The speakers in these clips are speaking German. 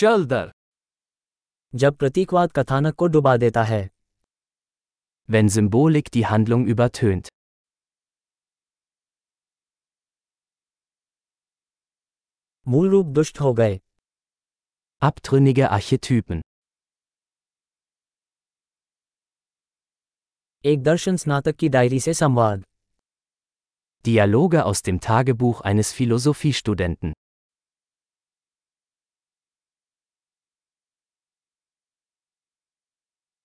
चल दर जब प्रतीकवाद कथानक को डुबा देता है Wenn Symbolik die Handlung übertönt. मूल रूप दुष्ट हो गए Abtrünnige Archetypen. एक दर्शन स्नातक की डायरी से संवाद Dialoge aus dem Tagebuch eines Philosophiestudenten.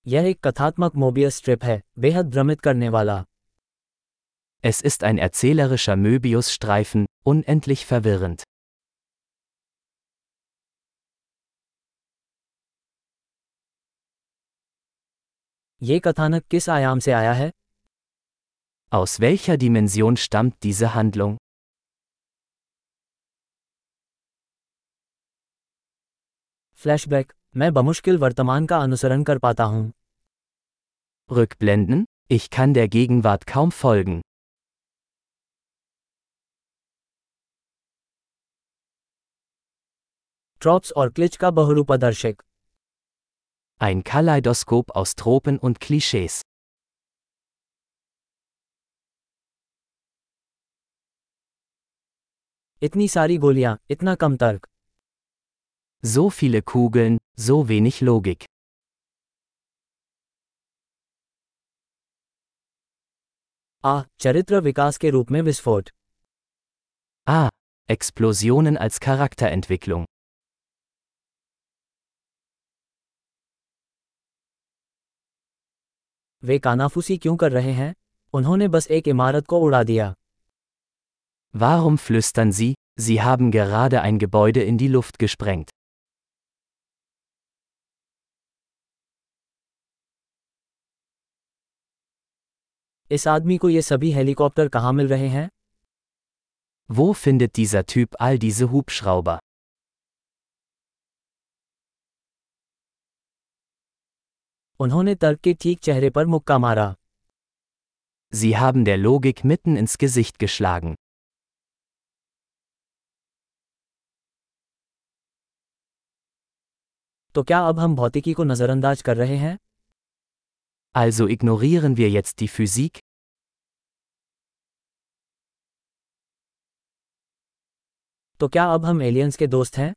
यह एक कथात्मक मोबियस स्ट्रिप है बेहद भ्रमित करने वाला Es ist ein erzählerischer Möbius-Streifen, unendlich verwirrend. ये कथानक किस आयाम से आया है Aus welcher Dimension stammt diese Handlung? Flashback मैं बमुश्किल वर्तमान का अनुसरण कर पाता हूँ Rückblenden? Ich kann der Gegenwart kaum folgen. Tropes और क्लिच का बहुरूपदर्शक Ein Kaleidoskop aus Tropen und Klischees. इतनी सारी गोलियां इतना कम तर्क So viele Kugeln, so wenig Logik. आ चरित्र विकास के रूप में विस्फोट Ah, Explosionen als Charakterentwicklung. वे कानाफूसी क्यों कर रहे हैं उन्होंने बस एक इमारत को उड़ा दिया Warum flüstern Sie, Sie haben gerade ein Gebäude in die Luft gesprengt? इस आदमी को ये सभी हेलीकॉप्टर कहाँ मिल रहे हैं Wo findet dieser Typ all diese Hubschrauber? उन्होंने तर्क के ठीक चेहरे पर मुक्का मारा Sie haben der Logik mitten ins Gesicht geschlagen. तो क्या अब हम भौतिकी को नज़रअंदाज कर रहे हैं Also ignorieren wir jetzt die Physik? तो क्या अब हम एलियंस के दोस्त हैं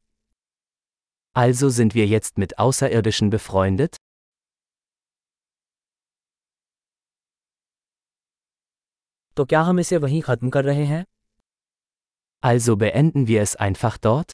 Also sind wir jetzt mit Außerirdischen befreundet? तो क्या हम इसे वहीं खत्म कर रहे हैं Also beenden wir es einfach dort?